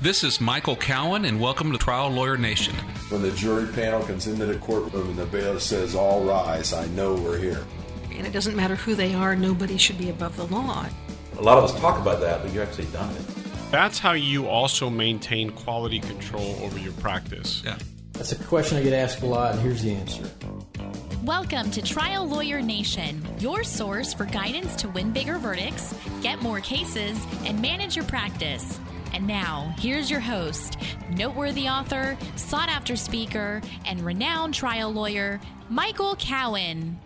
This is Michael Cowen, and welcome to Trial Lawyer Nation. When the jury panel comes into the courtroom and the bailiff says, All rise, I know we're here. And it doesn't matter who they are, nobody should be above the law. A lot of us talk about that, but you actually done it. That's how you also maintain quality control over your practice. Yeah. That's a question I get asked a lot, and here's the answer. Welcome to Trial Lawyer Nation, your source for guidance to win bigger verdicts, get more cases, and manage your practice. And now, here's your host, noteworthy author, sought after speaker, and renowned trial lawyer, Michael Cowen.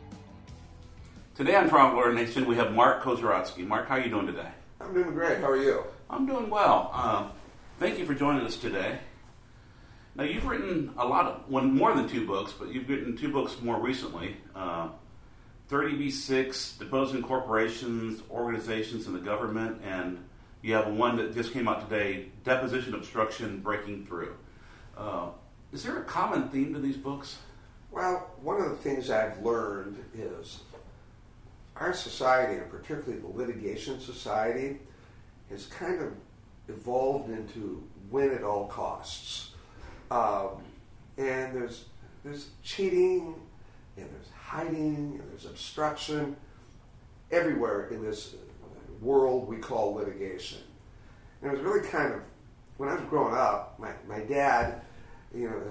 Today on Trial Lawyer Nation, we have Mark Kosieradzki. Mark, how are you doing today? I'm doing great. How are you? I'm doing well. Uh, thank you for joining us today. Now, you've written a lot of, one more than two books, but you've written two books more recently uh, 30B6, Deposing Corporations, Organizations, and the Government, and you have one that just came out today, Deposition Obstruction Breaking Through. Uh, is there a common theme to these books? Well, one of the things I've learned is our society, and particularly the litigation society, has kind of evolved into win at all costs. Um, and there's there's cheating, and there's hiding, and there's obstruction everywhere in this world we call litigation. And it was really kind of when I was growing up, my, my dad, you know,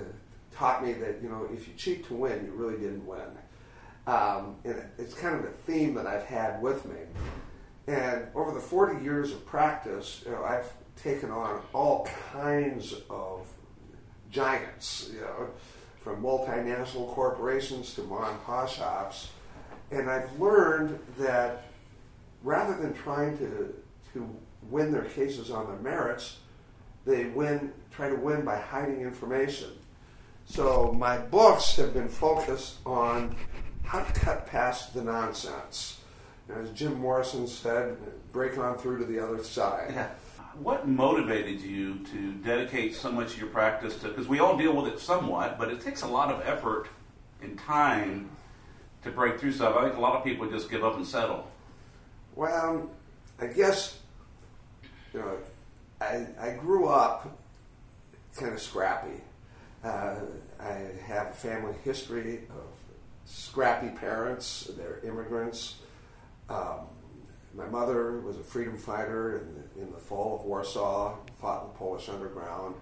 taught me that you know if you cheat to win, you really didn't win. Um, and it's kind of a theme that I've had with me. And over the 40 years of practice, you know, I've taken on all kinds of giants, you know, from multinational corporations to mom and pop shops. And I've learned that rather than trying to, to win their cases on their merits, they win, try to win by hiding information. So my books have been focused on how to cut past the nonsense. As Jim Morrison said, break on through to the other side. Yeah. What motivated you to dedicate so much of your practice to? Because we all deal with it somewhat, but it takes a lot of effort and time to break through stuff. I think a lot of people just give up and settle. Well, I guess you know, I, I grew up kind of scrappy. Uh, I have a family history of scrappy parents. They're immigrants. Um, my mother was a freedom fighter in the, in the fall of Warsaw, fought in the Polish underground.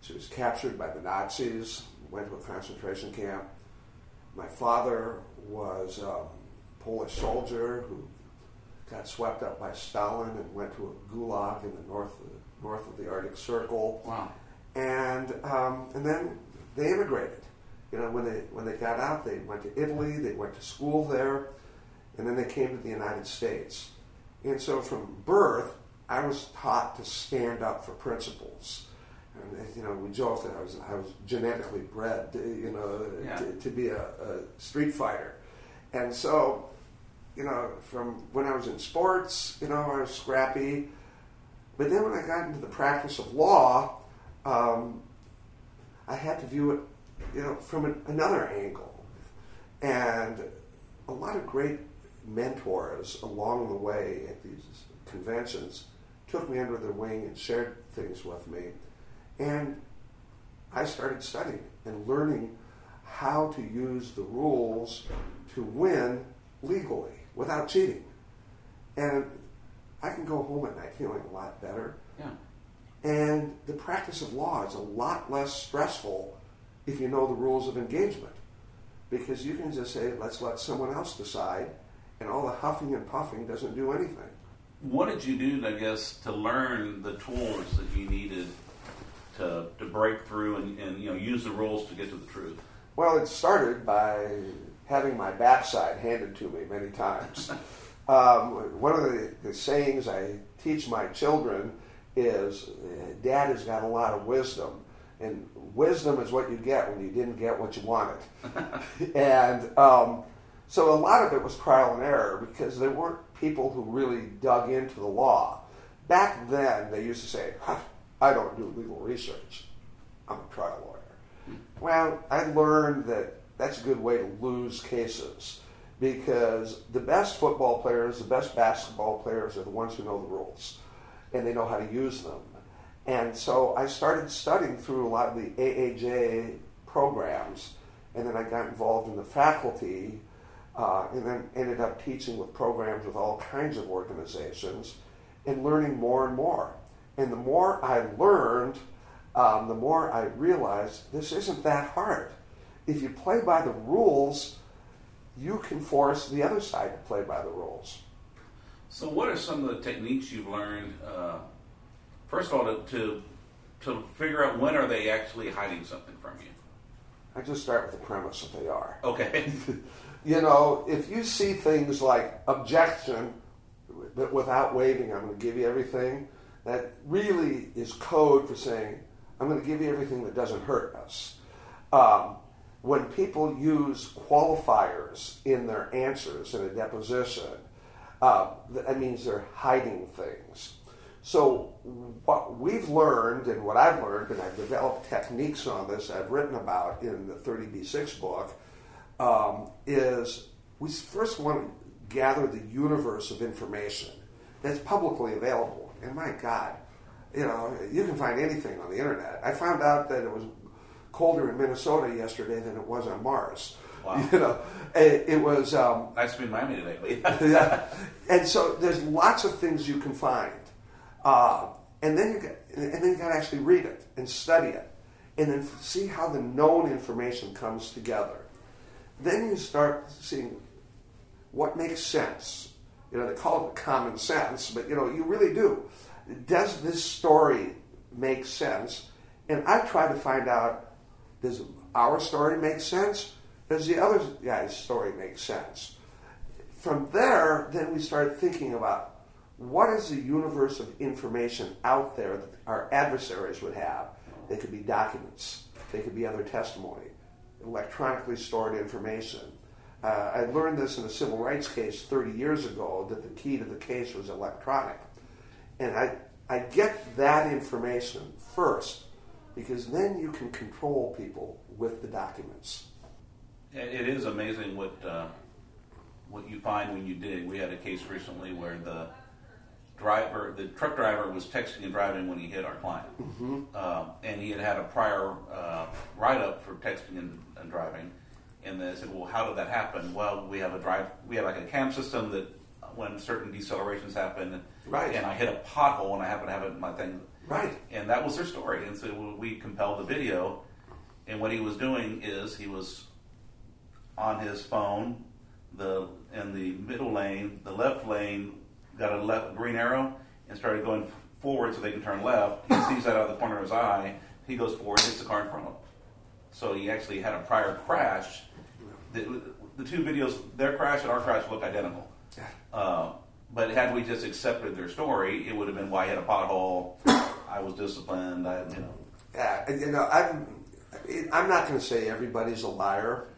She was captured by the Nazis, went to a concentration camp. My father was a Polish soldier who got swept up by Stalin and went to a gulag in the north of the, north of the Arctic Circle. Wow. And um, and then they immigrated. You know, when they when they got out, they went to Italy. They went to school there, and then they came to the United States. And so, from birth, I was taught to stand up for principles. And, you know, we joke that I was I was genetically bred, you know, Yeah. to, to be a, a street fighter. And so, you know, from when I was in sports, you know, I was scrappy. But then when I got into the practice of law, um, I had to view it, you know, from an, another angle. And a lot of great mentors along the way at these conventions took me under their wing and shared things with me. And I started studying and learning how to use the rules to win legally without cheating. And I can go home at night feeling a lot better. Yeah. And the practice of law is a lot less stressful if you know the rules of engagement. Because you can just say, let's let someone else decide, and all the huffing and puffing doesn't do anything. What did you do, I guess, to learn the tools that you needed to, to break through and, and you know use the rules to get to the truth? Well, it started by having my backside handed to me many times. um, one of the, the sayings I teach my children is Dad has got a lot of wisdom. And wisdom is what you get when you didn't get what you wanted. and um, so a lot of it was trial and error because there weren't people who really dug into the law. Back then, they used to say, I don't do legal research. I'm a trial lawyer. Well, I learned that that's a good way to lose cases because the best football players, the best basketball players are the ones who know the rules and they know how to use them. And so I started studying through a lot of the AAJ programs, and then I got involved in the faculty, uh, and then ended up teaching with programs with all kinds of organizations, and learning more and more. And the more I learned, um, the more I realized this isn't that hard. If you play by the rules, you can force the other side to play by the rules. So, what are some of the techniques you've learned? Uh, first of all, to, to to figure out when are they actually hiding something from you. I just start with the premise that they are. Okay. you know, if you see things like objection, but without waving, I'm going to give you everything. That really is code for saying, I'm going to give you everything that doesn't hurt us. Um, when people use qualifiers in their answers in a deposition, uh, that means they're hiding things. So, what we've learned and what I've learned, and I've developed techniques on this, I've written about in the 30B6 book, um, is we first want to gather the universe of information that's publicly available. And my God, you know, you can find anything on the internet. I found out that it was colder in Minnesota yesterday than it was on Mars. Wow. You know, it, it was. Um, nice to be in Miami lately. yeah. And so there's lots of things you can find, uh, and then you got, and then you got to actually read it and study it, and then see how the known information comes together. Then you start seeing what makes sense. You know, they call it common sense, but you know, you really do. Does this story make sense? And I try to find out does our story make sense? Does the other guy's story make sense? From there, then we start thinking about what is the universe of information out there that our adversaries would have. They could be documents, they could be other testimony, electronically stored information. Uh, I learned this in a civil rights case 30 years ago that the key to the case was electronic. And I, I get that information first because then you can control people with the documents. It is amazing what uh, what you find when you dig. We had a case recently where the driver, the truck driver, was texting and driving when he hit our client, mm-hmm. uh, and he had had a prior uh, write up for texting and, and, driving. And they said, "Well, how did that happen?" Well, we have a drive, we have like a cam system that when certain decelerations happen, right. and I hit a pothole and I happen to have it in my thing, right, and that was their story. And so we compelled the video, and what he was doing is he was on his phone. The in the middle lane, the left lane got a left green arrow and started going forward so they can turn left. He sees that out of the corner of his eye. He goes forward, hits the car in front of him. So he actually had a prior crash. The, the two videos, their crash and our crash look identical. Uh, but had we just accepted their story, it would have been why I hit a pothole. I was disciplined. I, you know. Yeah, you know, I'm. I'm not going to say everybody's a liar.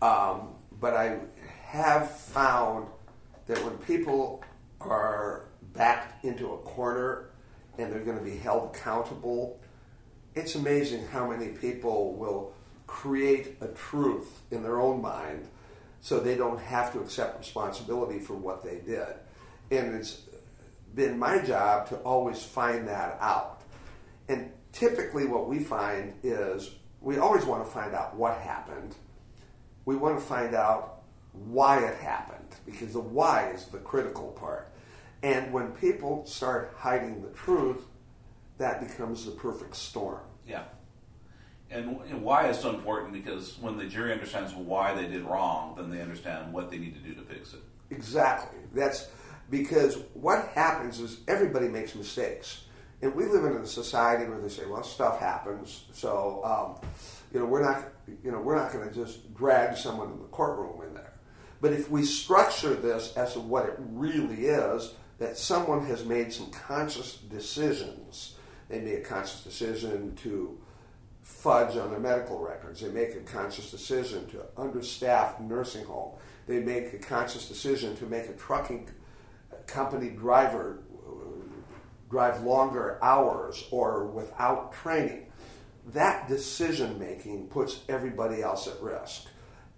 Um, but I have found that when people are backed into a corner and they're going to be held accountable, it's amazing how many people will create a truth in their own mind so they don't have to accept responsibility for what they did. And it's been my job to always find that out. And typically, what we find is we always want to find out what happened we want to find out why it happened because the why is the critical part. And when people start hiding the truth, that becomes the perfect storm. Yeah. And, and why is so important because when the jury understands why they did wrong, then they understand what they need to do to fix it. Exactly. That's because what happens is everybody makes mistakes. And we live in a society where they say, well, stuff happens. So, um, you know, we're not, you know, we're not going to just drag someone in the courtroom in there. But if we structure this as what it really is, that someone has made some conscious decisions. They made a conscious decision to fudge on their medical records. They make a conscious decision to understaff nursing home. They make a conscious decision to make a trucking company driver drive longer hours or without training that decision making puts everybody else at risk.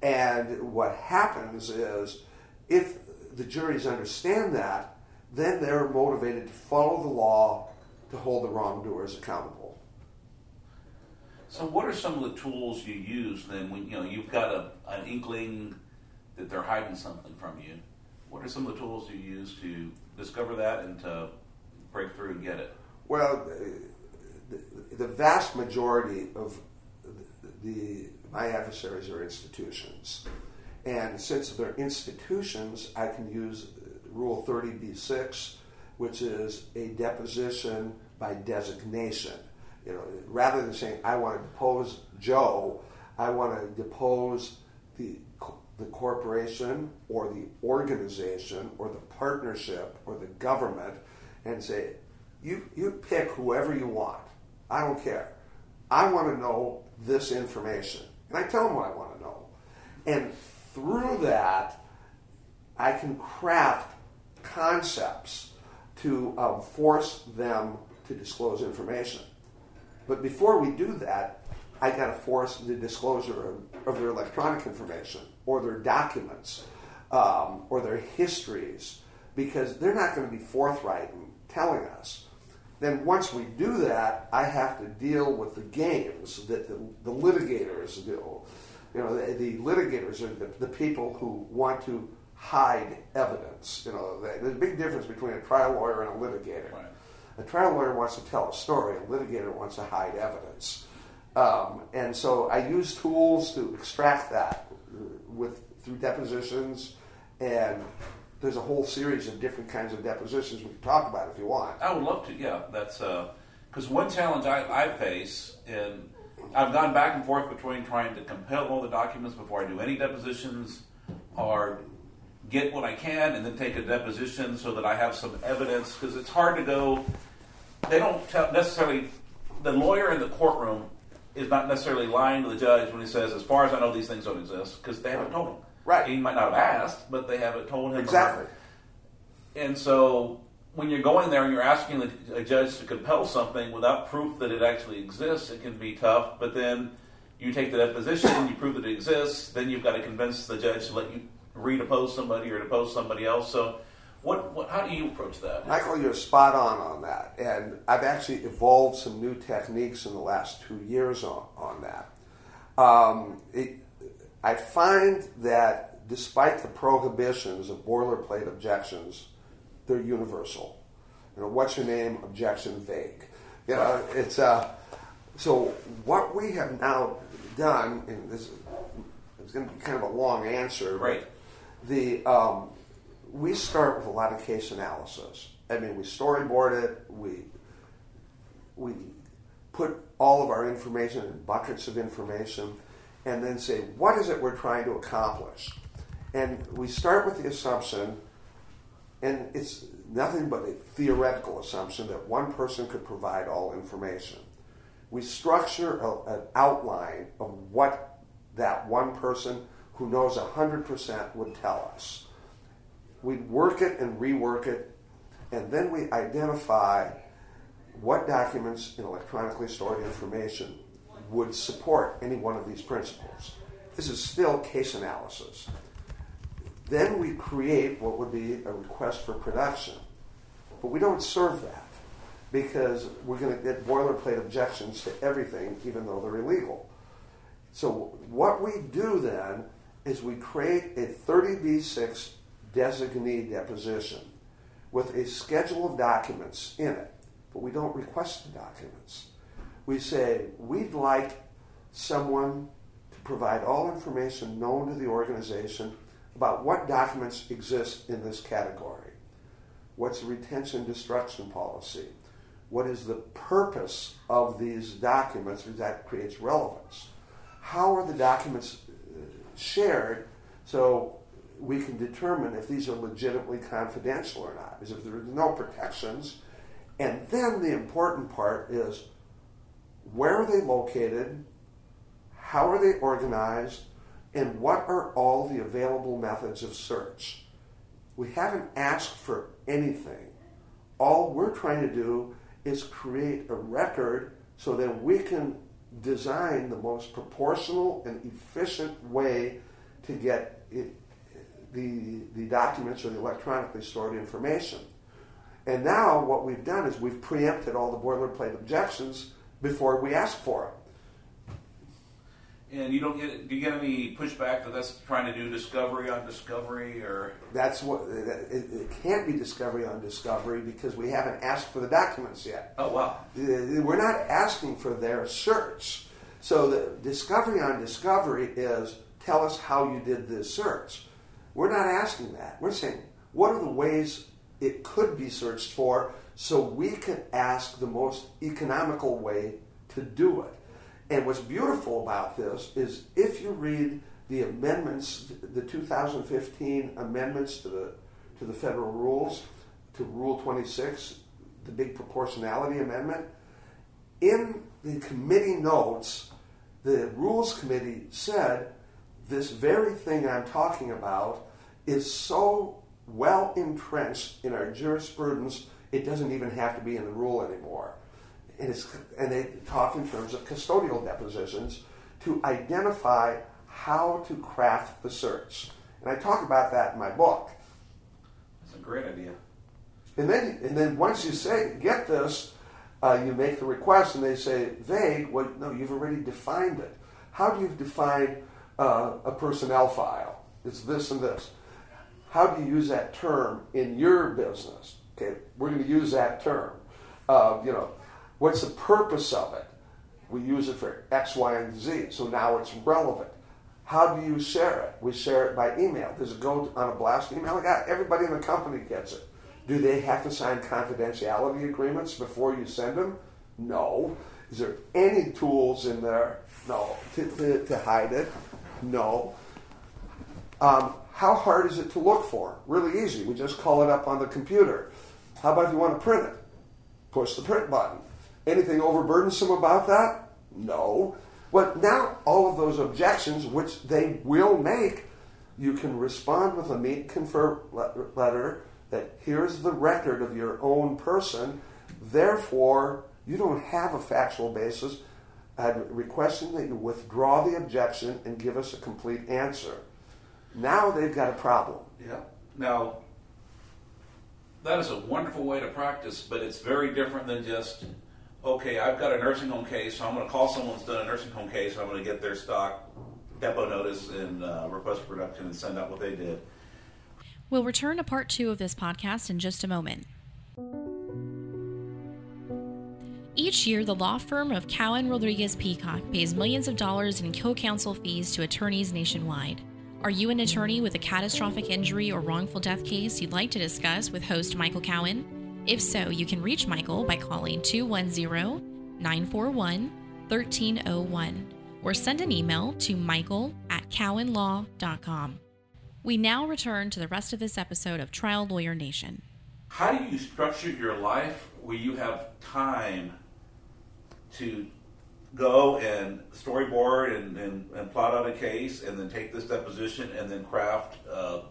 And what happens is, if the juries understand that, then they're motivated to follow the law to hold the wrongdoers accountable. So, what are some of the tools you use then when you know you've got a, an inkling that they're hiding something from you? What are some of the tools you use to discover that and to break through and get it? Well, uh, the, the vast majority of the my adversaries are institutions, and since they're institutions, I can use Rule 30b-6, which is a deposition by designation. You know, rather than saying I want to depose Joe, I want to depose the the corporation or the organization or the partnership or the government and say, you, you pick whoever you want. I don't care. I want to know this information. And I tell them what I want to know. And through that, I can craft concepts to um, force them to disclose information. But before we do that, I got to force the disclosure of, of, their electronic information or their documents um, or their histories because they're not going to be forthright in telling us. Then once we do that, I have to deal with the games that the, the litigators do. You know, the, the litigators are the, the, people who want to hide evidence. You know, there's a big difference between a trial lawyer and a litigator. Right. A trial lawyer wants to tell a story. A litigator wants to hide evidence. Um, and so I use tools to extract that with through depositions, and there's a whole series of different kinds of depositions we can talk about if you want. I would love to. Yeah, that's because uh, one challenge I, I face, and I've gone back and forth between trying to compel all the documents before I do any depositions, or get what I can and then take a deposition so that I have some evidence because it's hard to go. They don't tell necessarily. The lawyer in the courtroom is not necessarily lying to the judge when he says, "As far as I know, these things don't exist," because they haven't told him. Right. He might not have asked, but they haven't told him. Exactly. And so, when you're going there and you're asking the, a judge to compel something without proof that it actually exists, it can be tough. But then you take the deposition, you prove that it exists, then you've got to convince the judge to let you redepose somebody or depose somebody else. So what, what, how do you approach that? Michael, you're spot on on that. And I've actually evolved some new techniques in the last two years on, on that. Um, it, I find that despite the prohibitions of boilerplate objections, they're universal. You know, what's your name? Objection vague. You know, it's uh, so what we have now done, and this is going to be kind of a long answer, right? The um, we start with a lot of case analysis. I mean, we storyboard it. We we put all of our information in buckets of information, and then say what is it we're trying to accomplish. And we start with the assumption, and it's nothing but a theoretical assumption that one person could provide all information. We structure a, an outline of what that one person who knows 100% would tell us we work it and rework it, and then we identify what documents in electronically stored information would support any one of these principles. This is still case analysis. Then we create what would be a request for production. But we don't serve that because we're going to get boilerplate objections to everything, even though they're illegal. So, what we do then is we create a 30b6 designee deposition with a schedule of documents in it, but we don't request the documents. We say, we'd like someone to provide all information known to the organization about what documents exist in this category. What's the retention destruction policy? What is the purpose of these documents? That creates relevance. How are the documents uh, shared? So we can determine if these are legitimately confidential or not, is if there are no protections. And then the important part is where are they located, how are they organized, and what are all the available methods of search. We haven't asked for anything. All we're trying to do is create a record so that we can design the most proportional and efficient way to get it, the, the documents or the electronically stored information. And now what we've done is we've preempted all the boilerplate objections before we ask for them. And you don't get do you get any pushback that that's trying to do discovery on discovery or That's what it, it can't be discovery on discovery because we haven't asked for the documents yet. oh wow Uh, We're not asking for their search. So the discovery on discovery is tell us how you did this search. We're not asking that. We're saying what are the ways it could be searched for so we can ask the most economical way to do it. And what's beautiful about this is if you read the amendments, the 2015 amendments to the to the federal rules, to Rule 26, the big proportionality amendment, in the committee notes, the Rules Committee said this very thing I'm talking about is so well entrenched in our jurisprudence, it doesn't even have to be in the rule anymore. And, it's, and they talk in terms of custodial depositions to identify how to craft the search. And I talk about that in my book. that's a great idea And then, and then once you say, get this, uh, you make the request and they say, vague, well, no, you've already defined it. How do you define uh, a personnel file? It's this and this. How do you use that term in your business? Okay, we're going to use that term. Uh, you know, what's the purpose of it? We use it for X, Y, and Z, so now it's relevant. How do you share it? We share it by email. Does it go on a blast email? Yeah, everybody in the company gets it. Do they have to sign confidentiality agreements before you send them? No. Is there any tools in there? No. To, to, to hide it? No. Um, how hard is it to look for? Really easy. We just call it up on the computer. How about if you want to print it? Push the print button. Anything overburdensome about that? No. But now all of those objections, which they will make, you can respond with a meet confer letter that here's the record of your own person. Therefore, you don't have a factual basis. I'm requesting that you withdraw the objection and give us a complete answer. Now they've got a problem. Yeah. Now, that is a wonderful way to practice, but it's very different than just, okay, I've got a nursing home case, so I'm going to call someone who's done a nursing home case, and I'm going to get their stock depot notice and uh, request for production and send out what they did. We'll return to part two of this podcast in just a moment. Each year, the law firm of Cowen Rodriguez Peacock pays millions of dollars in co counsel fees to attorneys nationwide. Are you an attorney with a catastrophic injury or wrongful death case you'd like to discuss with host Michael Cowen? If so, you can reach Michael by calling 210 941 1301 or send an email to michael at cowenlaw.com. We now return to the rest of this episode of Trial Lawyer Nation. How do you structure your life where you have time to go and storyboard and, and, and plot out a case and then take this deposition and then craft? Uh,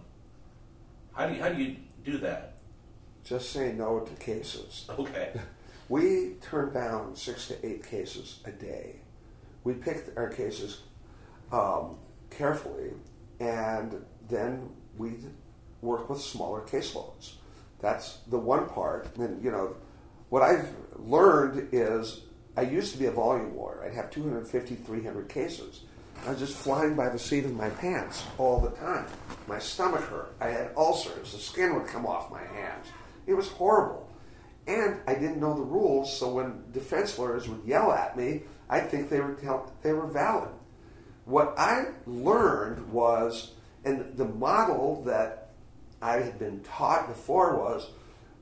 how, do you, how do you do that? Just say no to cases. Okay. We turn down six to eight cases a day. We pick our cases um, carefully, and then we work with smaller caseloads. That's the one part. And you know, what I've learned is I used to be a volume lawyer. I'd have 250, 300 cases. I was just flying by the seat of my pants all the time. My stomach hurt. I had ulcers. The skin would come off my hands. It was horrible. And I didn't know the rules, so when defense lawyers would yell at me, I'd think they were they were valid. What I learned was, and the model that I had been taught before was,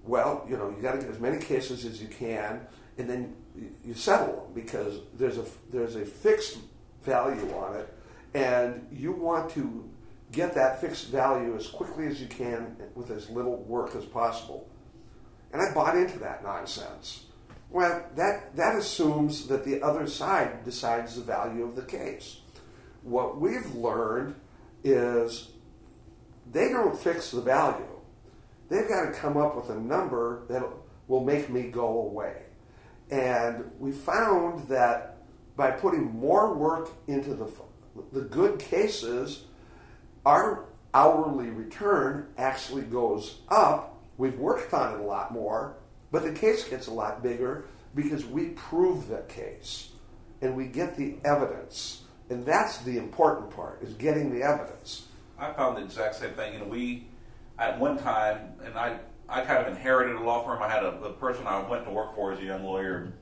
well, you know, you got to get as many cases as you can, and then you- settle them because there's a there's a fixed value on it, and you want to get that fixed value as quickly as you can with as little work as possible. And I bought into that nonsense. Well, that, that assumes that the other side decides the value of the case. What we've learned is they don't fix the value. They've got to come up with a number that will make me go away. And we found that by putting more work into the, the good cases, our hourly return actually goes up We've worked on it a lot more, but the case gets a lot bigger because we prove the case and we get the evidence. And that's the important part, is getting the evidence. I found the exact same thing. You know, we at one time, and I I kind of inherited a law firm. I had a the person I went to work for as a young lawyer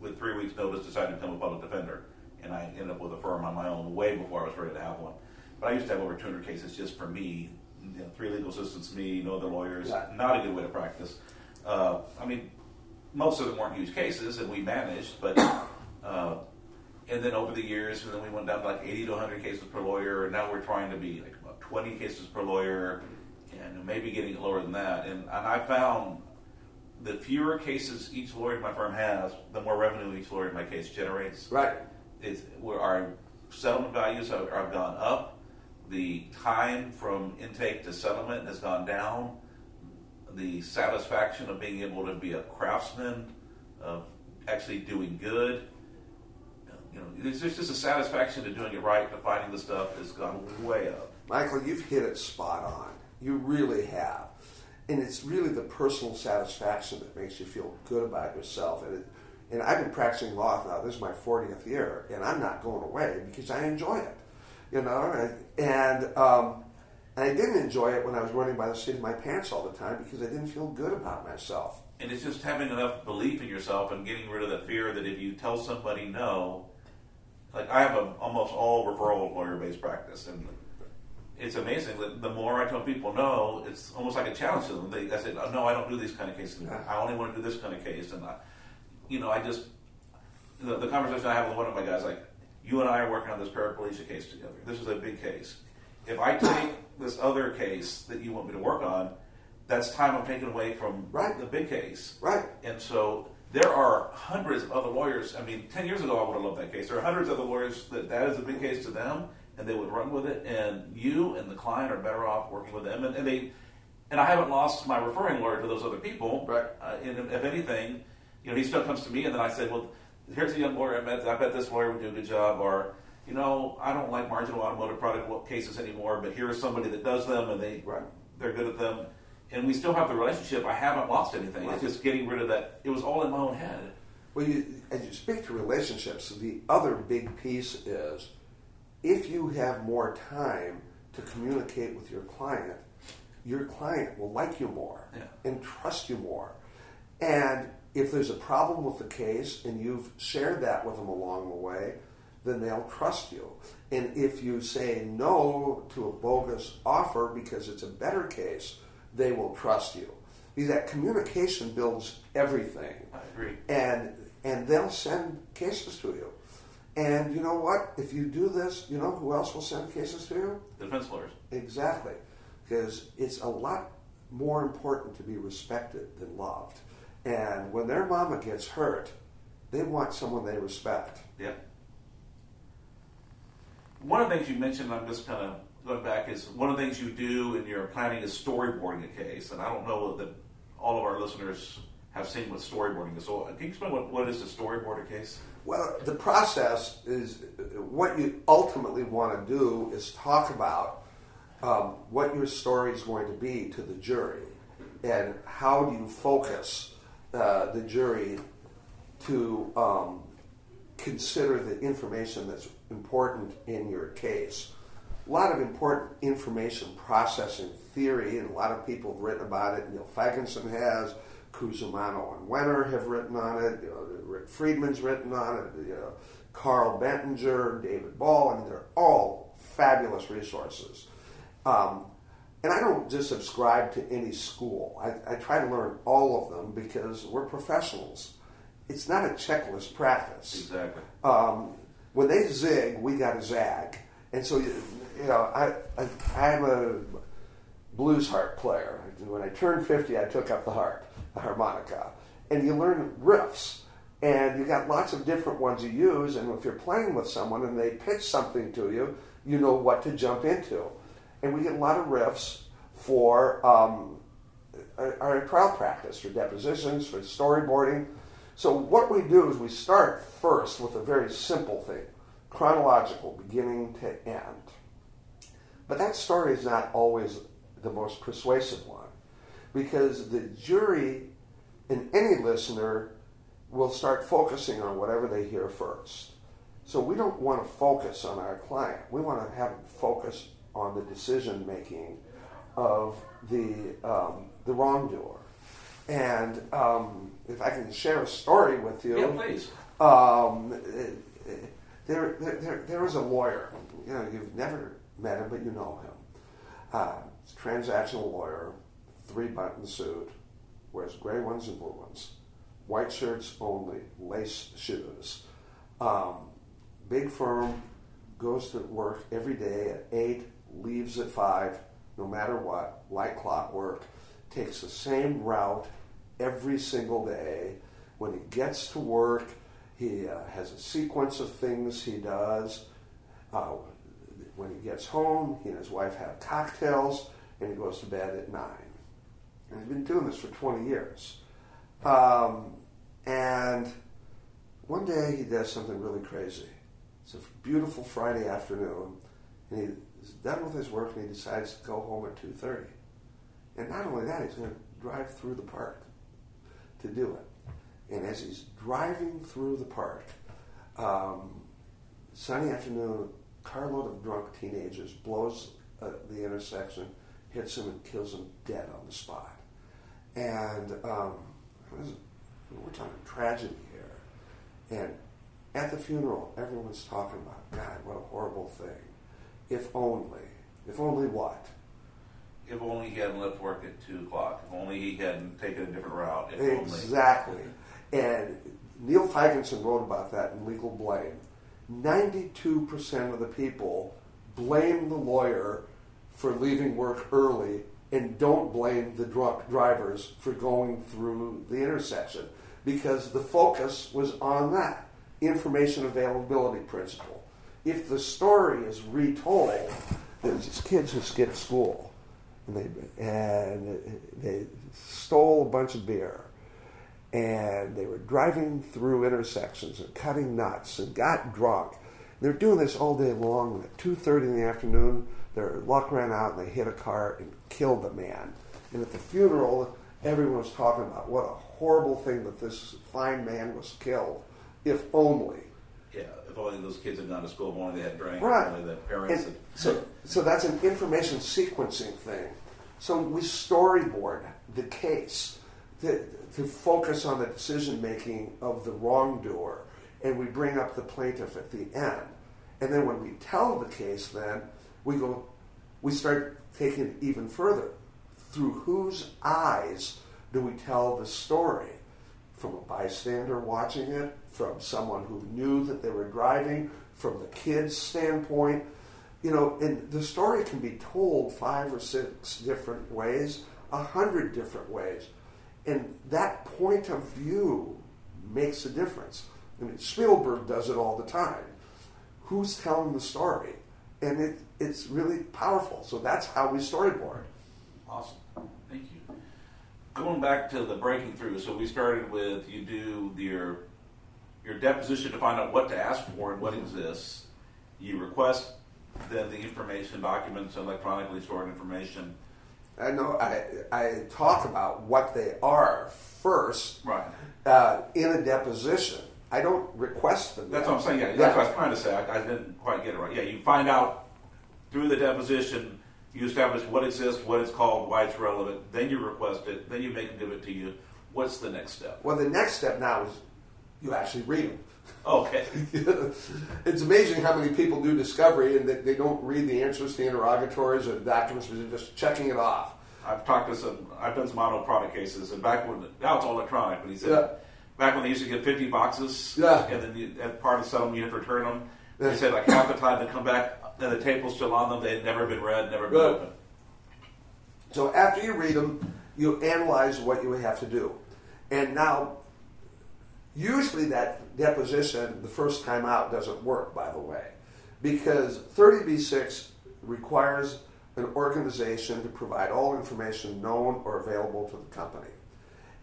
with three weeks' notice decided to become a public defender, and I ended up with a firm on my own way before I was ready to have one. But I used to have over 200 cases just for me. You know, three legal assistants, me, no other lawyers. Yeah. Not a good way to practice. Uh, I mean, most of them weren't huge cases, and we managed, but. Uh, and then over the years, and then we went down to like 80 to 100 cases per lawyer, and now we're trying to be like about 20 cases per lawyer, and maybe getting lower than that. And, and I found the fewer cases each lawyer in my firm has, the more revenue each lawyer in my case generates. Right. It's, where our settlement values have, have gone up. The time from intake to settlement has gone down. The satisfaction of being able to be a craftsman, of actually doing good, you know, there's just a satisfaction to doing it right, to finding the stuff has gone way up. Michael, you've hit it spot on. You really have. And it's really the personal satisfaction that makes you feel good about yourself. And, it, and I've been practicing law now, this is my 40th year, and I'm not going away because I enjoy it. You know, and, um, and I didn't enjoy it when I was running by the seat of my pants all the time because I didn't feel good about myself. And it's just having enough belief in yourself and getting rid of the fear that if you tell somebody no, like I have a almost all referral lawyer based practice, and it's amazing that the more I tell people no, it's almost like a challenge to them. They, I said, no, I don't do these kind of cases. I only want to do this kind of case, and I, you know, I just the, the conversation I have with one of my guys, like you and I are working on this paraplegia case together. This is a big case. If I take this other case that you want me to work on, that's time I'm taking away from Right. the big case. Right. And so there are hundreds of other lawyers. I mean, 10 years ago, I would have loved that case. There are hundreds of other lawyers that that is a big case to them, and they would run with it. And you and the client are better off working with them. And, and they, and I haven't lost my referring lawyer to those other people. Right. Uh, and if, anything, you know, he still comes to me, and then I say, well, here's a young lawyer I met. I bet this lawyer would do a good job. Or, you know, I don't like marginal automotive product cases anymore, but here's somebody that does them, and they Right. they're good at them. And we still have the relationship. I haven't lost anything. Right. It's just getting rid of that. It was all in my own head. Well, you, as you speak to relationships, the other big piece is if you have more time to communicate with your client, your client will like you more Yeah. and trust you more. And if there's a problem with the case and you've shared that with them along the way, then they'll trust you. And if you say no to a bogus offer because it's a better case, they will trust you. Because that communication builds everything I agree. and and they'll send cases to you. And you know what? If you do this, you know who else will send cases to you? Defense lawyers. Exactly, because it's a lot more important to be respected than loved. And when their mama gets hurt, they want someone they respect. Yeah. One of the things you mentioned, I'm just kind of going back, is one of the things you do in your planning is storyboarding a case. And I don't know that all of our listeners have seen what storyboarding is. So, can you explain what, what is a storyboard a case? Well, the process is what you ultimately want to do is talk about um, what your story is going to be to the jury and how do you focus uh, the jury to um, consider the information that's important in your case. A lot of important information processing theory, and a lot of people have written about it. Neal Feigenson has, Cusimano and Wenner have written on it. You know, Rick Friedman's written on it. You know, Carl Bettinger, David Ball. I mean, they're all fabulous resources. Um, and I don't just subscribe to any school. I, I try to learn all of them because we're professionals. It's not a checklist practice. Exactly. Um, when they zig, we got to zag. And so, you, you know, I, I, I'm a blues harp player. When I turned 50, I took up the harp, the harmonica. And you learn riffs. And you got lots of different ones you use. And if you're playing with someone and they pitch something to you, you know what to jump into. And we get a lot of riffs for um, our, our trial practice, for depositions, for storyboarding. So what we do is we start first with a very simple thing, chronological, beginning to end. But that story is not always the most persuasive one. Because the jury and any listener will start focusing on whatever they hear first. So we don't want to focus on our client. We want to have them focus on the decision making of the um, the wrongdoer. And um, if I can share a story with you, Yeah, please. um, there, there, there, was a lawyer. You know, you've never met him, but you know him. Uh, he's a transactional lawyer, three button suit, wears gray ones and blue ones, white shirts only, lace shoes. Um, big firm, goes to work every day at 8, leaves at 5, no matter what, like clockwork, takes the same route every single day. When he gets to work, he uh, has a sequence of things he does. Uh, when he gets home, he and his wife have cocktails, and he goes to bed at 9 he's been doing this for 20 years. Um, and one day he does something really crazy. It's a beautiful Friday afternoon, and he's done with his work, and he decides to go home at 2.30. And not only that, he's going to drive through the park to do it. And as he's driving through the park, um, sunny afternoon, carload of drunk teenagers blows uh, the intersection, hits him, and kills him dead on the spot. And um, was- we're talking tragedy here. And at the funeral, everyone's talking about, God, what a horrible thing. If only. If only what? If only he hadn't left work at two o'clock. If only he hadn't taken a different route. If only. Exactly. And Neal Feigenson wrote about that in Legal Blame. 92% of the people blame the lawyer for leaving work early and don't blame the drunk drivers for going through the intersection because the focus was on that information availability principle. If the story is retold, there's these kids who skipped school and they and they stole a bunch of beer and they were driving through intersections and cutting nuts and got drunk. They're doing this all day long. At two thirty in the afternoon, their luck ran out and they hit a car and killed the man. And at the funeral, everyone was talking about what a horrible thing that this fine man was killed. If only. Yeah, if only those kids had gone to school, if only they had drank, Right. if only the parents had. so, so that's an information sequencing thing. So we storyboard the case to, to focus on the decision making of the wrongdoer, and we bring up the plaintiff at the end. And then when we tell the case, then we go, we start taking it even further. Through whose eyes do we tell the story? From a bystander watching it, from someone who knew that they were driving, from the kid's standpoint. You know, and the story can be told five or six different ways, a hundred different ways. And that point of view makes a difference. I mean, Spielberg does it all the time. Who's telling the story? And it, it's really powerful. So that's how we storyboard. Awesome. Thank you. Going back to the breaking through, so we started with you do your your deposition to find out what to ask for and what exists. You request then the information, documents, electronically stored information. I know I, I talk about what they are first Right. uh, in a deposition. I don't request them. That's what I'm saying. Yeah, that's what I was trying to say. I, I didn't quite get it right. Yeah, you find out through the deposition. You establish what exists, what it's called, why it's relevant. Then you request it. Then you make them give it to you. What's the next step? Well, the next step now is you actually read them. Okay. it's amazing how many people do discovery and that they don't read the answers to the interrogatories or the documents, but they're just checking it off. I've talked to some. I've done some auto product cases, and back when now it's all electronic. But he said Yeah. Back when they used to get fifty boxes, Yeah. and then you, as part of the settlement you had to return them. He said like half the time they come back and the tape was still on them. They had never been read, never been Right. opened. So after you read them, you analyze what you have to do. And now, usually that deposition, the first time out, doesn't work, by the way, because 30b6 requires an organization to provide all information known or available to the company.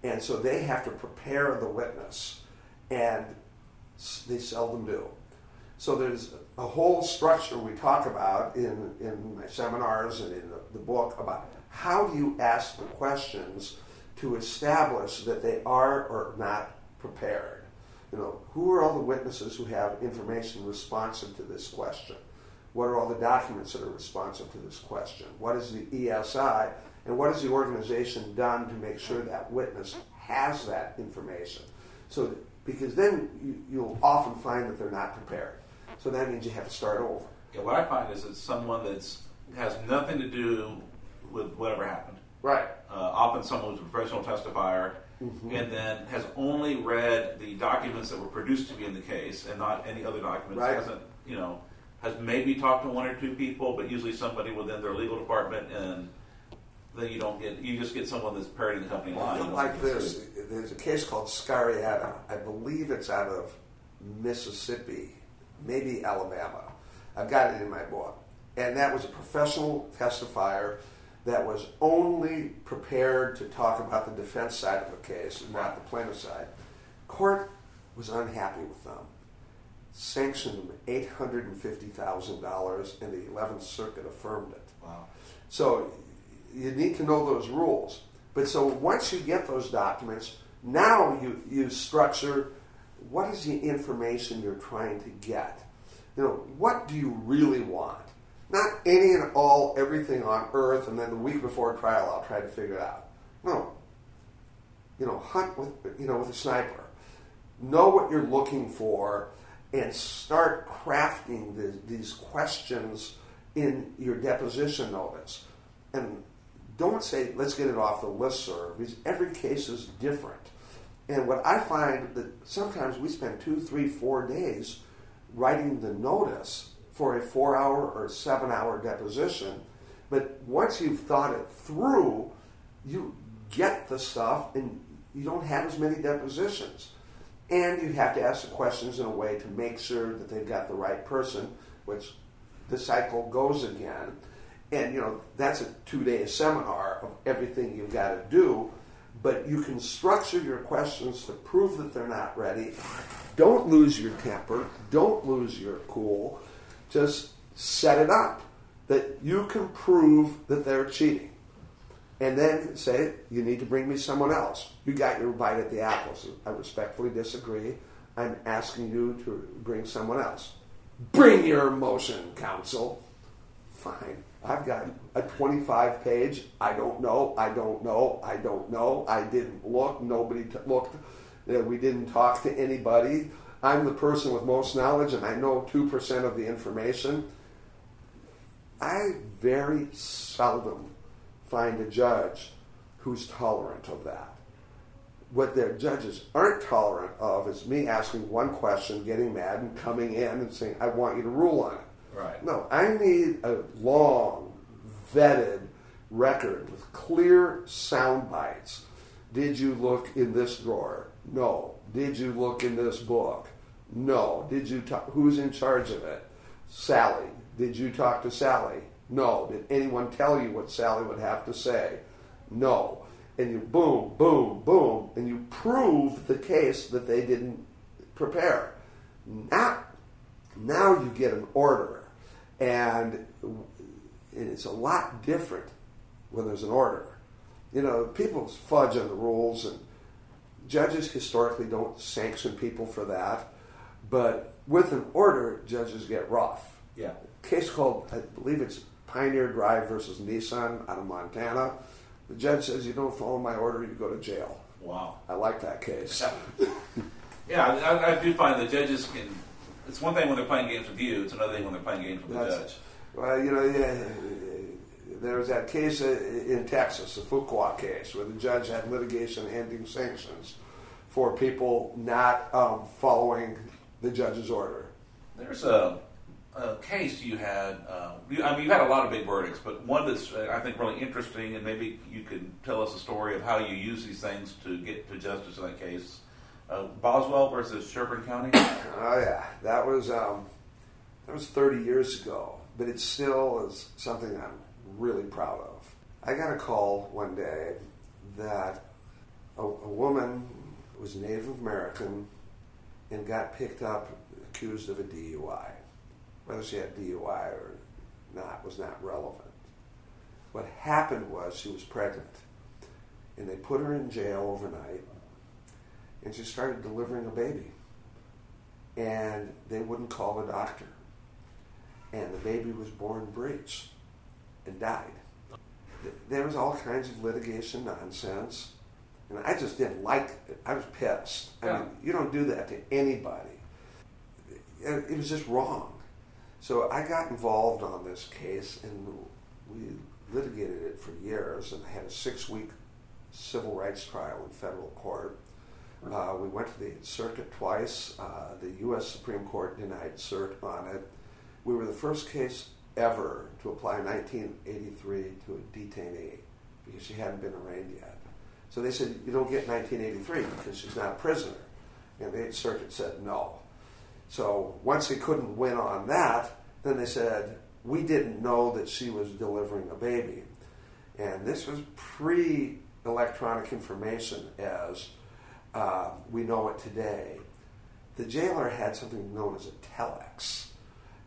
And so they have to prepare the witness, and they seldom do. So there's a whole structure we talk about in, in my seminars and in the, the book about how do you ask the questions to establish that they are or not prepared. You know, who are all the witnesses who have information responsive to this question? What are all the documents that are responsive to this question? What is the ESI? And what has the organization done to make sure that witness has that information? So, because then you, you'll often find that they're not prepared. So that means you have to start over. Yeah, what I find is it's someone that's has nothing to do with whatever happened. Right. Uh, often someone who's a professional testifier Mm-hmm. and then has only read the documents that were produced to be in the case and not any other documents. Right. Hasn't, you know, has maybe talked to one or two people, but usually somebody within their legal department and then you don't get, you just get someone that's parroting the company line. Like get- this, there's a case called Scarietta. I believe it's out of Mississippi, maybe Alabama. I've got it in my book. And that was a professional testifier that was only prepared to talk about the defense side of the case and not the plaintiff side. Court was unhappy with them, sanctioned them $850,000, and the 11th Circuit affirmed it. Wow. So you need to know those rules. But so once you get those documents, now you, you structure what is the information you're trying to get? You know, what do you really want? Not any and all, everything on earth, and then the week before trial I'll try to figure it out. No. You know, hunt with you know with a sniper. Know what you're looking for, and start crafting the, these questions in your deposition notice. And don't say, let's get it off the listserv, because every case is different. And what I find that sometimes we spend two, three, four days writing the notice for a four hour or seven hour deposition. But once you've thought it through, you get the stuff and you don't have as many depositions. And you have to ask the questions in a way to make sure that they've got the right person, which the cycle goes again. And you know, that's a two day seminar of everything you've got to do. But you can structure your questions to prove that they're not ready. Don't lose your temper. Don't lose your cool. Just set it up that you can prove that they're cheating. And then say, you need to bring me someone else. You got your bite at the apple. So I respectfully disagree. I'm asking you to bring someone else. Bring your motion, counsel. Fine. I've got a 25 page, I don't know, I don't know, I don't know, I didn't look, nobody t- looked, uh, we didn't talk to anybody. I'm the person with most knowledge and I know 2% of the information. I very seldom find a judge who's tolerant of that. What their judges aren't tolerant of is me asking one question, getting mad, and coming in and saying, I want you to rule on it. Right. No, I need a long, vetted record with clear sound bites. Did you look in this drawer? No. Did you look in this book? No. Did you talk? Who's in charge of it? Sally. Did you talk to Sally? No. Did anyone tell you what Sally would have to say? No. And you boom, boom, boom, and you prove the case that they didn't prepare. Now, now you get an order, and it's a lot different when there's an order. You know, people fudge on the rules, and judges historically don't sanction people for that. But with an order, judges get rough. Yeah. Case called, I believe it's Pioneer Drive versus Nissan out of Montana. The judge says, You don't follow my order, you go to jail. Wow. I like that case. Yeah, I, I do find the judges can. It's one thing when they're playing games with you. It's another thing when they're playing games with the judge. Well, you know, yeah, there was that case in Texas, the Fuqua case, where the judge had litigation ending sanctions for people not um, following the judge's order. There's a, a case you had. Uh, you, I mean, you had a lot of big verdicts, but one that's uh, I think really interesting, and maybe you could tell us a story of how you use these things to get to justice in that case. Uh, Boswell versus Sherburne County. Oh yeah, that was um, that was 30 years ago, but it still is something I'm really proud of. I got a call one day that a, a woman was Native American and got picked up accused of a DUI. Whether she had DUI or not was not relevant. What happened was she was pregnant, and they put her in jail overnight, and she started delivering a baby. And they wouldn't call a doctor. And the baby was born breech and died. There was all kinds of litigation nonsense. And I just didn't like it. I was pissed. I Yeah. mean, you don't do that to anybody. It was just wrong. So I got involved on this case and we litigated it for years and had a six week civil rights trial in federal court. Uh, we went to the circuit twice. Uh, the U.S. Supreme Court denied cert on it. We were the first case ever to apply 1983 to a detainee because she hadn't been arraigned yet. So they said, you don't get 1983 because she's not a prisoner. And the Eighth Circuit said no. So once they couldn't win on that, then they said, we didn't know that she was delivering a baby. And this was pre electronic information as uh, we know it today. The jailer had something known as a telex.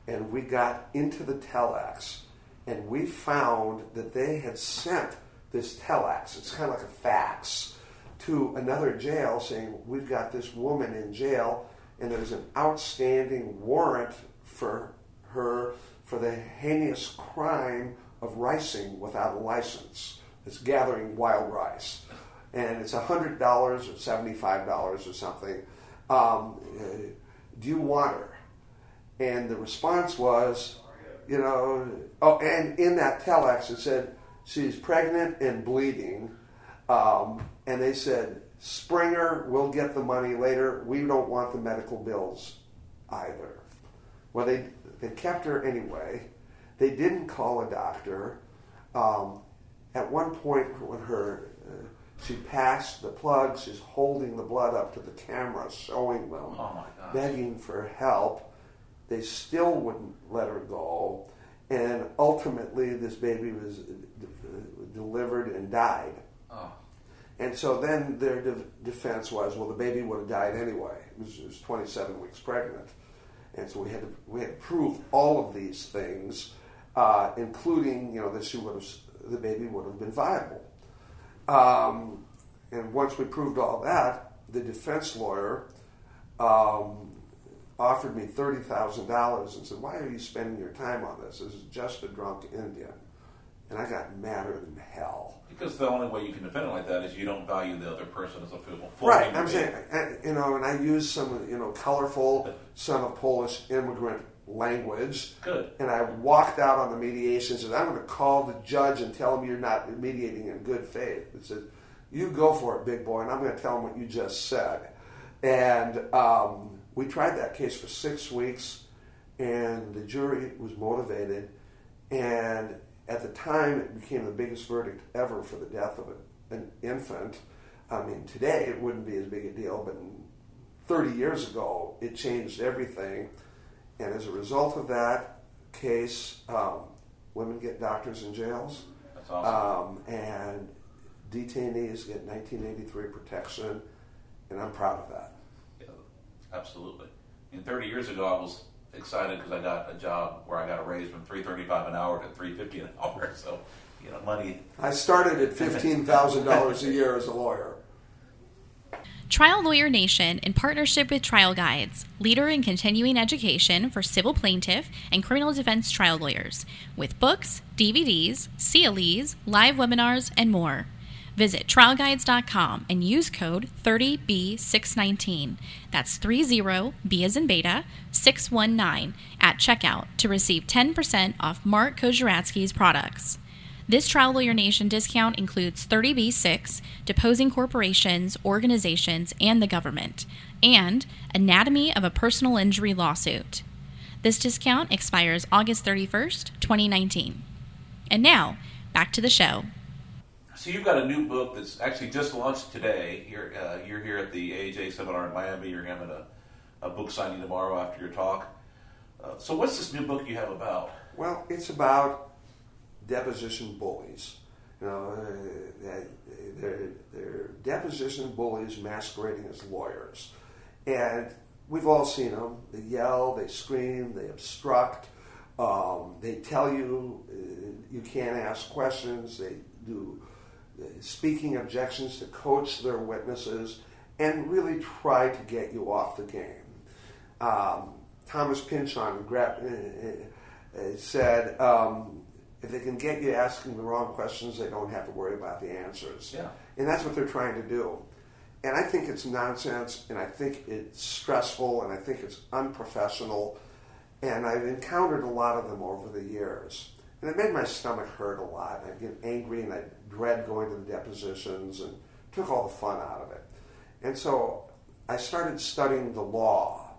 And we got into the telex and we found that they had sent this telex, it's kind of like a fax, to another jail saying, We've got this woman in jail and there's an outstanding warrant for her for the heinous crime of ricing without a license. It's gathering wild rice. And it's $100 or $75 or something. Um, do you want her? And the response was, you know, oh, and in that telex it said she's pregnant and bleeding. Um, and they said, Springer, we'll get the money later. We don't want the medical bills either. Well, they, they kept her anyway. They didn't call a doctor. Um, at one point, when her she passed the plug, she's holding the blood up to the camera, showing them, Oh begging for help. They still wouldn't let her go, and ultimately, this baby was uh, delivered and died. Oh. And so then their de- defense was, well, the baby would have died anyway. It was, it was 27 weeks pregnant, and so we had to we had to prove all of these things, uh, including you know that she would have the baby would have been viable. Um, and once we proved all that, the defense lawyer um, offered me thirty thousand dollars and said, "Why are you spending your time on this? This is just a drunk Indian." And I got madder than hell. Because the only way you can defend it like that is you don't value the other person as a full, Right, I'm saying, and, you know, and I use some, you know, colorful son of Polish immigrant language. Good. And I walked out on the mediation and said, I'm going to call the judge and tell him you're not mediating in good faith. It said, you go for it, big boy, and I'm going to tell him what you just said. And um, we tried that case for six weeks, and the jury was motivated. And at the time, it became the biggest verdict ever for the death of an infant. I mean, today it wouldn't be as big a deal, but 30 years ago, it changed everything. And as a result of that case, um, women get doctors in jails, That's awesome. um, and detainees get 1983 protection, and I'm proud of that. Yeah, absolutely. And 30 years ago, I was excited because I got a job where I got a raise from 335 an hour to 350 an hour. So, you know, money. I started at $15,000 a year as a lawyer. Trial Lawyer Nation, in partnership with Trial Guides, leader in continuing education for civil plaintiff and criminal defense trial lawyers, with books, DVDs, CLEs, live webinars, and more. Visit trialguides.com and use code 30B619. That's 30B as in beta 619 at checkout to receive 10% off Mark Kosieradzki's products. This Trial Lawyer Nation discount includes 30B6, deposing corporations, organizations, and the government, and Anatomy of a Personal Injury Lawsuit. This discount expires August 31st, 2019. And now, back to the show. So you've got a new book that's actually just launched today. You're, uh, you're here at the AAJ seminar in Miami. You're having a, a book signing tomorrow after your talk. Uh, so what's this new book you have about? Well, it's about deposition bullies. You know, uh, they're, they're deposition bullies masquerading as lawyers. And we've all seen them. They yell, they scream, they obstruct. Um, they tell you uh, you can't ask questions. They do uh, speaking objections to coach their witnesses and really try to get you off the game. Um, Thomas Pynchon gra- uh, uh, said, um, if they can get you asking the wrong questions, they don't have to worry about the answers. Yeah. And that's what they're trying to do. And I think it's nonsense, and I think it's stressful, and I think it's unprofessional. And I've encountered a lot of them over the years. And it made my stomach hurt a lot. I'd get angry, and I'd dread going to the depositions, and took all the fun out of it. And so I started studying the law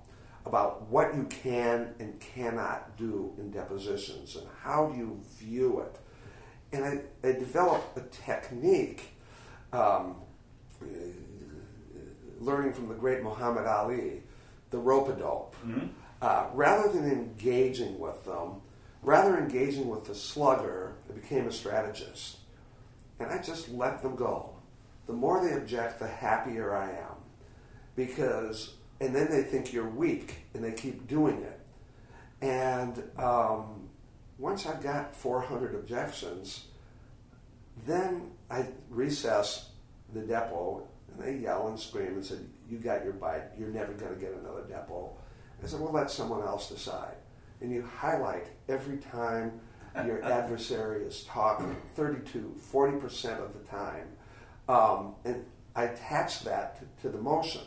about what you can and cannot do in depositions and how do you view it. And I, I developed a technique, um, learning from the great Muhammad Ali, the rope a dope. Uh, rather than engaging with them, rather engaging with the slugger, I became a strategist. And I just let them go. The more they object, the happier I am. Because, and then they think you're weak and they keep doing it. And um, once I've got 400 objections, then I recess the depot and they yell and scream and said, You got your bite. You're never going to get another depot. I said, Well, let someone else decide. And you highlight every time your adversary is talking 32, 40% of the time. Um, and I attach that to, to the motion.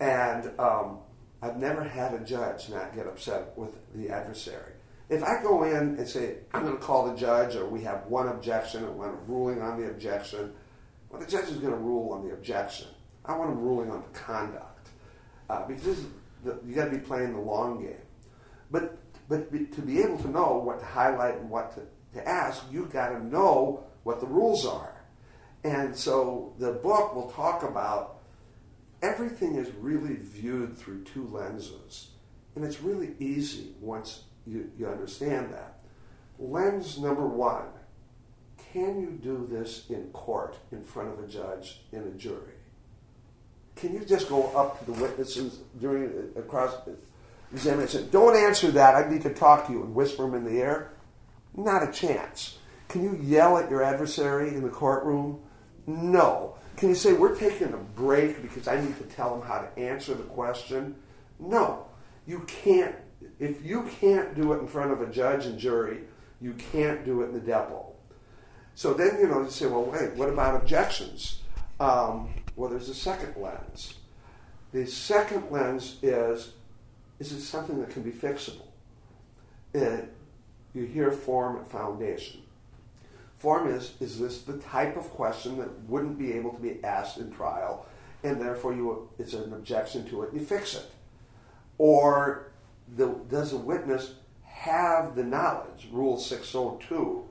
And um, I've never had a judge not get upset with the adversary. If I go in and say, I'm going to call the judge, or we have one objection and one ruling on the objection, well, the judge is going to rule on the objection. I want him ruling on the conduct. Uh, because the, you got to be playing the long game. But, but be, to be able to know what to highlight and what to, to ask, you've got to know what the rules are. And so the book will talk about everything is really viewed through two lenses. And it's really easy once you, you understand that. Lens number one can you do this in court in front of a judge and a jury? Can you just go up to the witnesses during uh, across uh, examination? and say, Don't answer that. I need to talk to you and whisper them in the air. Not a chance. Can you yell at your adversary in the courtroom? No. Can you say, we're taking a break because I need to tell them how to answer the question? No. You can't. If you can't do it in front of a judge and jury, you can't do it in the depot. So then, you know, you say, well, wait, what about objections? Um, well, there's a second lens. The second lens is, is it something that can be fixable? Uh, you hear form and foundation. Form is, is this the type of question that wouldn't be able to be asked in trial, and therefore you, it's an objection to it, you fix it? Or the, does a witness have the knowledge, Rule 602?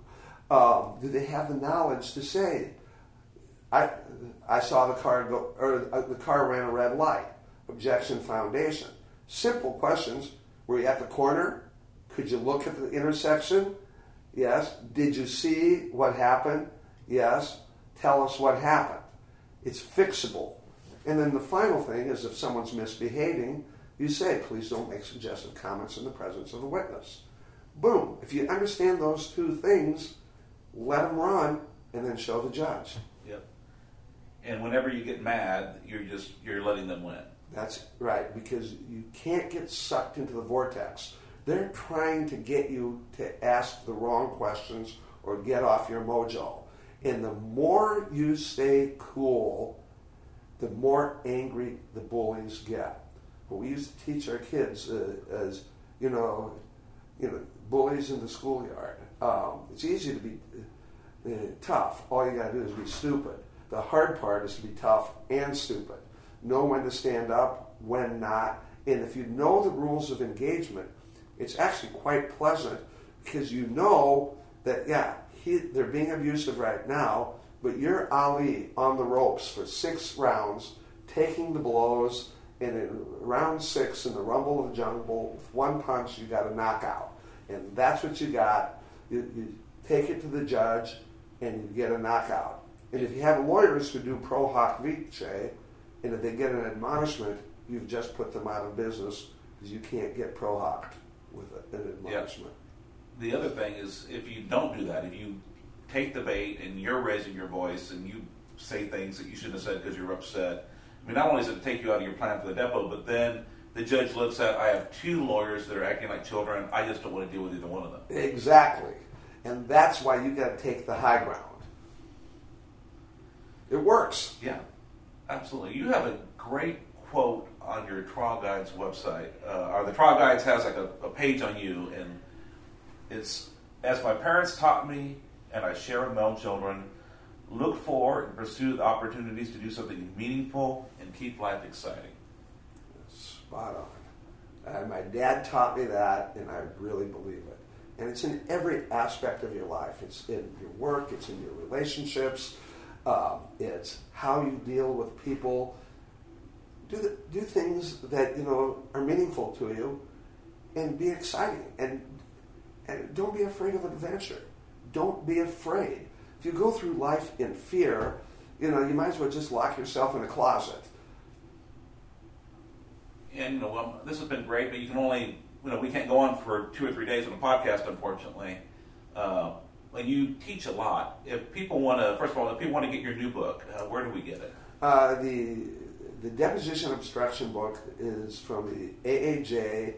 Um, do they have the knowledge to say, I, I saw the car go, or uh, the car ran a red light. Objection foundation. Simple questions. Were you at the corner? Could you look at the intersection? Yes. Did you see what happened? Yes. Tell us what happened. It's fixable. And then the final thing is if someone's misbehaving, you say, please don't make suggestive comments in the presence of the witness. Boom. If you understand those two things, let them run and then show the judge. Yep. And whenever you get mad, you're just you're letting them win. That's right, because you can't get sucked into the vortex. They're trying to get you to ask the wrong questions or get off your mojo. And the more you stay cool, the more angry the bullies get. What we used to teach our kids uh, as, you know, you know, bullies in the schoolyard. Um, it's easy to be uh, tough. All you got to do is be stupid. The hard part is to be tough and stupid. Know when to stand up, when not. And if you know the rules of engagement, it's actually quite pleasant because you know that, yeah, he, they're being abusive right now, but you're Ali on the ropes for six rounds, taking the blows, and in round six, in the rumble of the jungle, with one punch, you got a knockout. And that's what you got. You, you take it to the judge, and you get a knockout. And if you have lawyers who do pro hac vice, and if they get an admonishment, you've just put them out of business because you can't get pro hac with an admonishment. The other thing is, if you don't do that, if you take the bait and you're raising your voice and you say things that you shouldn't have said because you're upset, I mean, not only does it take you out of your plan for the depot, but then the judge looks at, I have two lawyers that are acting like children. I just don't want to deal with either one of them. Exactly. And that's why you got to take the high ground. It works. Yeah, absolutely. You have a great quote on your Trial Guides website, uh, or the Trial Guides has like a, a page on you, and it's as my parents taught me, and I share with my own children. Look for and pursue the opportunities to do something meaningful and keep life exciting. Spot on. And my dad taught me that, and I really believe it. And it's in every aspect of your life. It's in your work. It's in your relationships. Um, it's how you deal with people. Do the, do things that you know are meaningful to you, and be exciting. And and don't be afraid of adventure. Don't be afraid. If you go through life in fear, you know you might as well just lock yourself in a closet. And you know, well, this has been great, but you can only you know we can't go on for two or three days on a podcast, unfortunately. Uh, and you teach a lot. If people want to, first of all, if people want to get your new book, uh, where do we get it? Uh, the the deposition obstruction book is from the AAJ.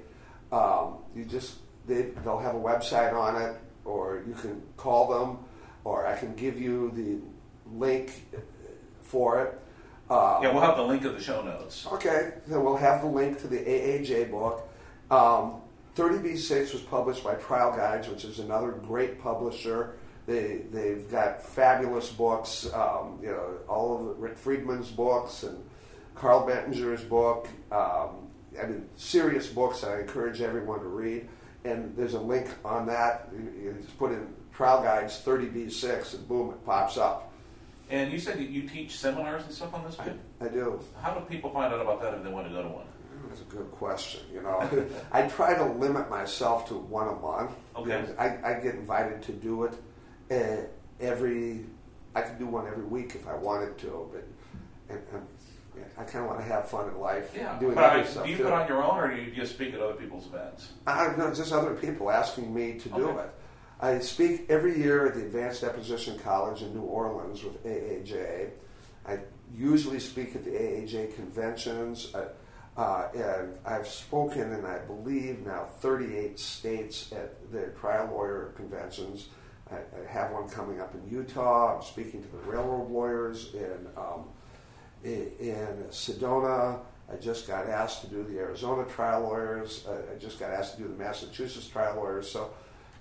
Um, you just they, they'll have a website on it, or you can call them, or I can give you the link for it. Um, yeah, we'll have the link of the show notes. Okay, then we'll have the link to the AAJ book. Um, 30B6 was published by Trial Guides, which is another great publisher. They, they've got fabulous books, um, you know, all of Rick Friedman's books and Carl Bettinger's book. Um, I mean, serious books I encourage everyone to read. And there's a link on that. You just put in Trial Guides 30B6 and boom, it pops up. And you said that you teach seminars and stuff on this? I, I do. How do people find out about that if they want to go to one? That's a good question. You know, I try to limit myself to one a month. Okay. I, I get invited to do it uh, every. I could do one every week if I wanted to, but and, and I kind of want to have fun in life. Yeah. Doing but other I, stuff do you too. put on your own, or do you just speak at other people's events? I know just other people asking me to do it. I speak every year at the Advanced Deposition College in New Orleans with AAJ. I usually speak at the AAJ conventions, uh, uh, and I've spoken in, I believe, now 38 states at the trial lawyer conventions. I, I have one coming up in Utah. I'm speaking to the railroad lawyers in um, in, in Sedona. I just got asked to do the Arizona trial lawyers. I, I just got asked to do the Massachusetts trial lawyers. So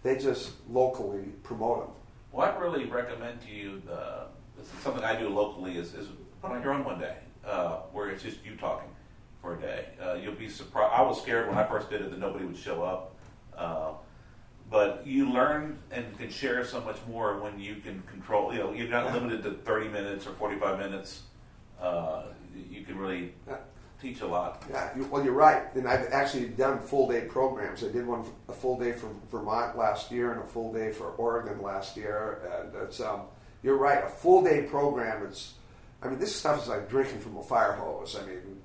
they just locally promote them. Well, I really recommend to you the this is something I do locally is, is put on your own one day uh, where it's just you talking for a day. Uh, you'll be surprised. I was scared when I first did it that nobody would show up. Uh, but you learn and can share so much more when you can control. You know, you're not limited to 30 minutes or 45 minutes. Uh, you can really teach a lot. Yeah, well, you're right. And I've actually done full day programs. I did one a full day for Vermont last year and a full day for Oregon last year. And it's um, you're right. A full day program is. I mean, this stuff is like drinking from a fire hose. I mean,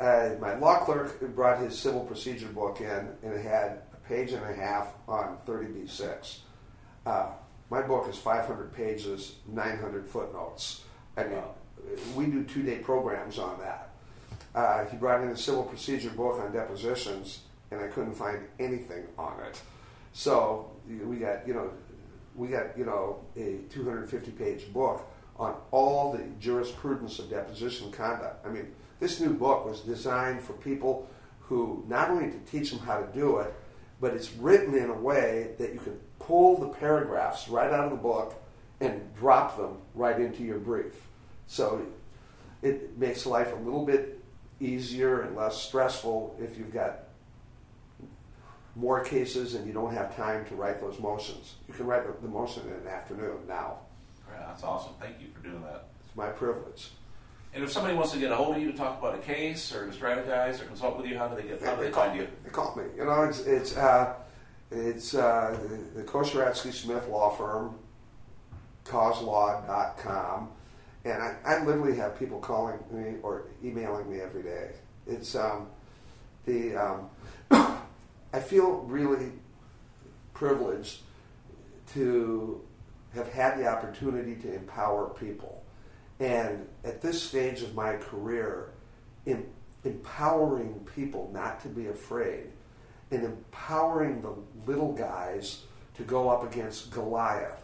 uh, my law clerk brought his civil procedure book in, and it had a page and a half on 30b6. Uh, my book is 500 pages, 900 footnotes. I mean, we do two day programs on that. Uh, he brought in a civil procedure book on depositions, and I couldn't find anything on it. So we got, you know, we got, you know, a 250 page book on all the jurisprudence of deposition conduct. I mean, this new book was designed for people who not only to teach them how to do it, but it's written in a way that you can pull the paragraphs right out of the book and drop them right into your brief. So it makes life a little bit easier and less stressful if you've got more cases and you don't have time to write those motions. You can write the- motion in an afternoon now. Yeah, that's awesome. Thank you for doing that. It's my privilege. And if somebody wants to get a hold of you to talk about a case or to strategize or consult with you, how do they get? How do they call find you? They call me. You know, it's it's uh, it's uh, the, the Kosieradzki Smith Law Firm, causelaw.com, and I, I literally have people calling me or emailing me every day. It's um, the um, I feel really privileged to have had the opportunity to empower people, and at this stage of my career, in, empowering people not to be afraid, and empowering the little guys to go up against Goliath.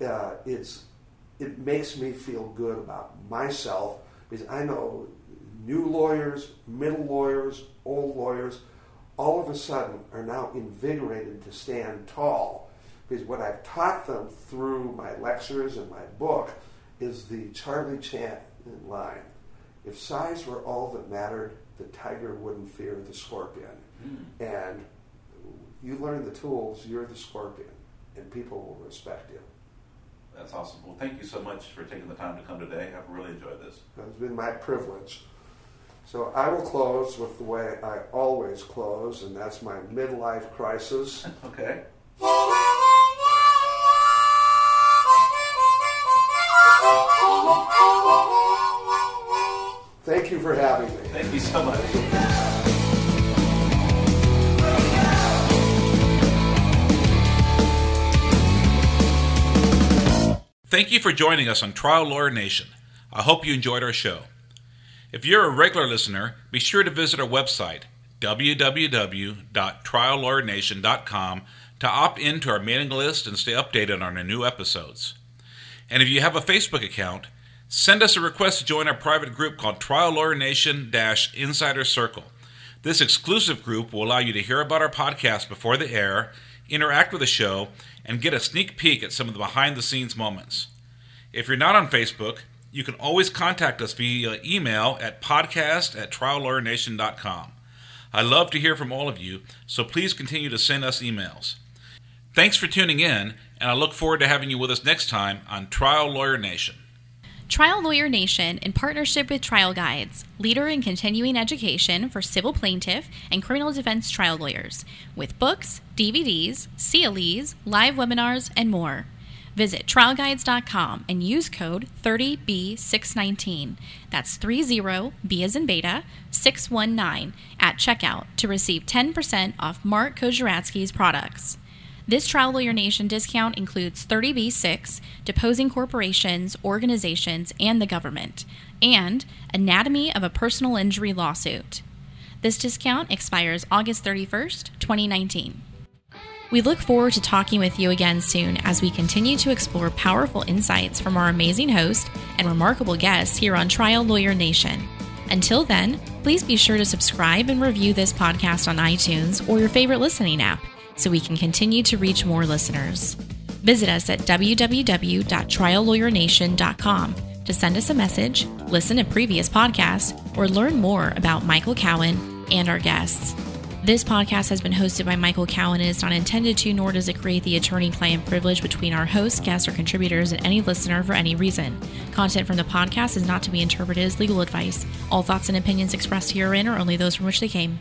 Uh, it's it makes me feel good about myself because I know new lawyers, middle lawyers, old lawyers, all of a sudden are now invigorated to stand tall. Because what I've taught them through my lectures and my book is the Charlie Chan line. If size were all that mattered, the tiger wouldn't fear the scorpion. Mm. And you learn the tools, you're the scorpion, and people will respect you. That's awesome. Well, thank you so much for taking the time to come today. I've really enjoyed this. It's been my privilege. So I will close with the way I always close, and that's my midlife crisis. okay. Thank you for having me. Thank you so much. Thank you for joining us on Trial Lawyer Nation. I hope you enjoyed our show. If you're a regular listener, be sure to visit our website, www.triallawyernation.com, to opt into our mailing list and stay updated on our new episodes. And if you have a Facebook account, send us a request to join our private group called Trial Lawyer Nation Insider Circle. This exclusive group will allow you to hear about our podcast before the air, interact with the show, and get a sneak peek at some of the behind the scenes moments. If you're not on Facebook, you can always contact us via email at podcast at triallawyernation.com. I love to hear from all of you, so please continue to send us emails. Thanks for tuning in, and I look forward to having you with us next time on Trial Lawyer Nation. Trial Lawyer Nation, in partnership with Trial Guides, leader in continuing education for civil plaintiff and criminal defense trial lawyers, with books, DVDs, CLEs, live webinars, and more. Visit trialguides.com and use code 30B619. That's 30B as in beta 619 at checkout to receive 10% off Mark Kosieradzki's products. This Trial Lawyer Nation discount includes 30B6, deposing corporations, organizations, and the government, and Anatomy of a Personal Injury Lawsuit. This discount expires August 31st, 2019. We look forward to talking with you again soon as we continue to explore powerful insights from our amazing host and remarkable guests here on Trial Lawyer Nation. Until then, please be sure to subscribe and review this podcast on iTunes or your favorite listening app so we can continue to reach more listeners. Visit us at www.triallawyernation.com to send us a message, listen to previous podcasts, or learn more about Michael Cowen and our guests. This podcast has been hosted by Michael Cowen and is not intended to, nor does it create the attorney client privilege between our hosts, guests, or contributors and any listener for any reason. Content from the podcast is not to be interpreted as legal advice. All thoughts and opinions expressed herein are only those from which they came.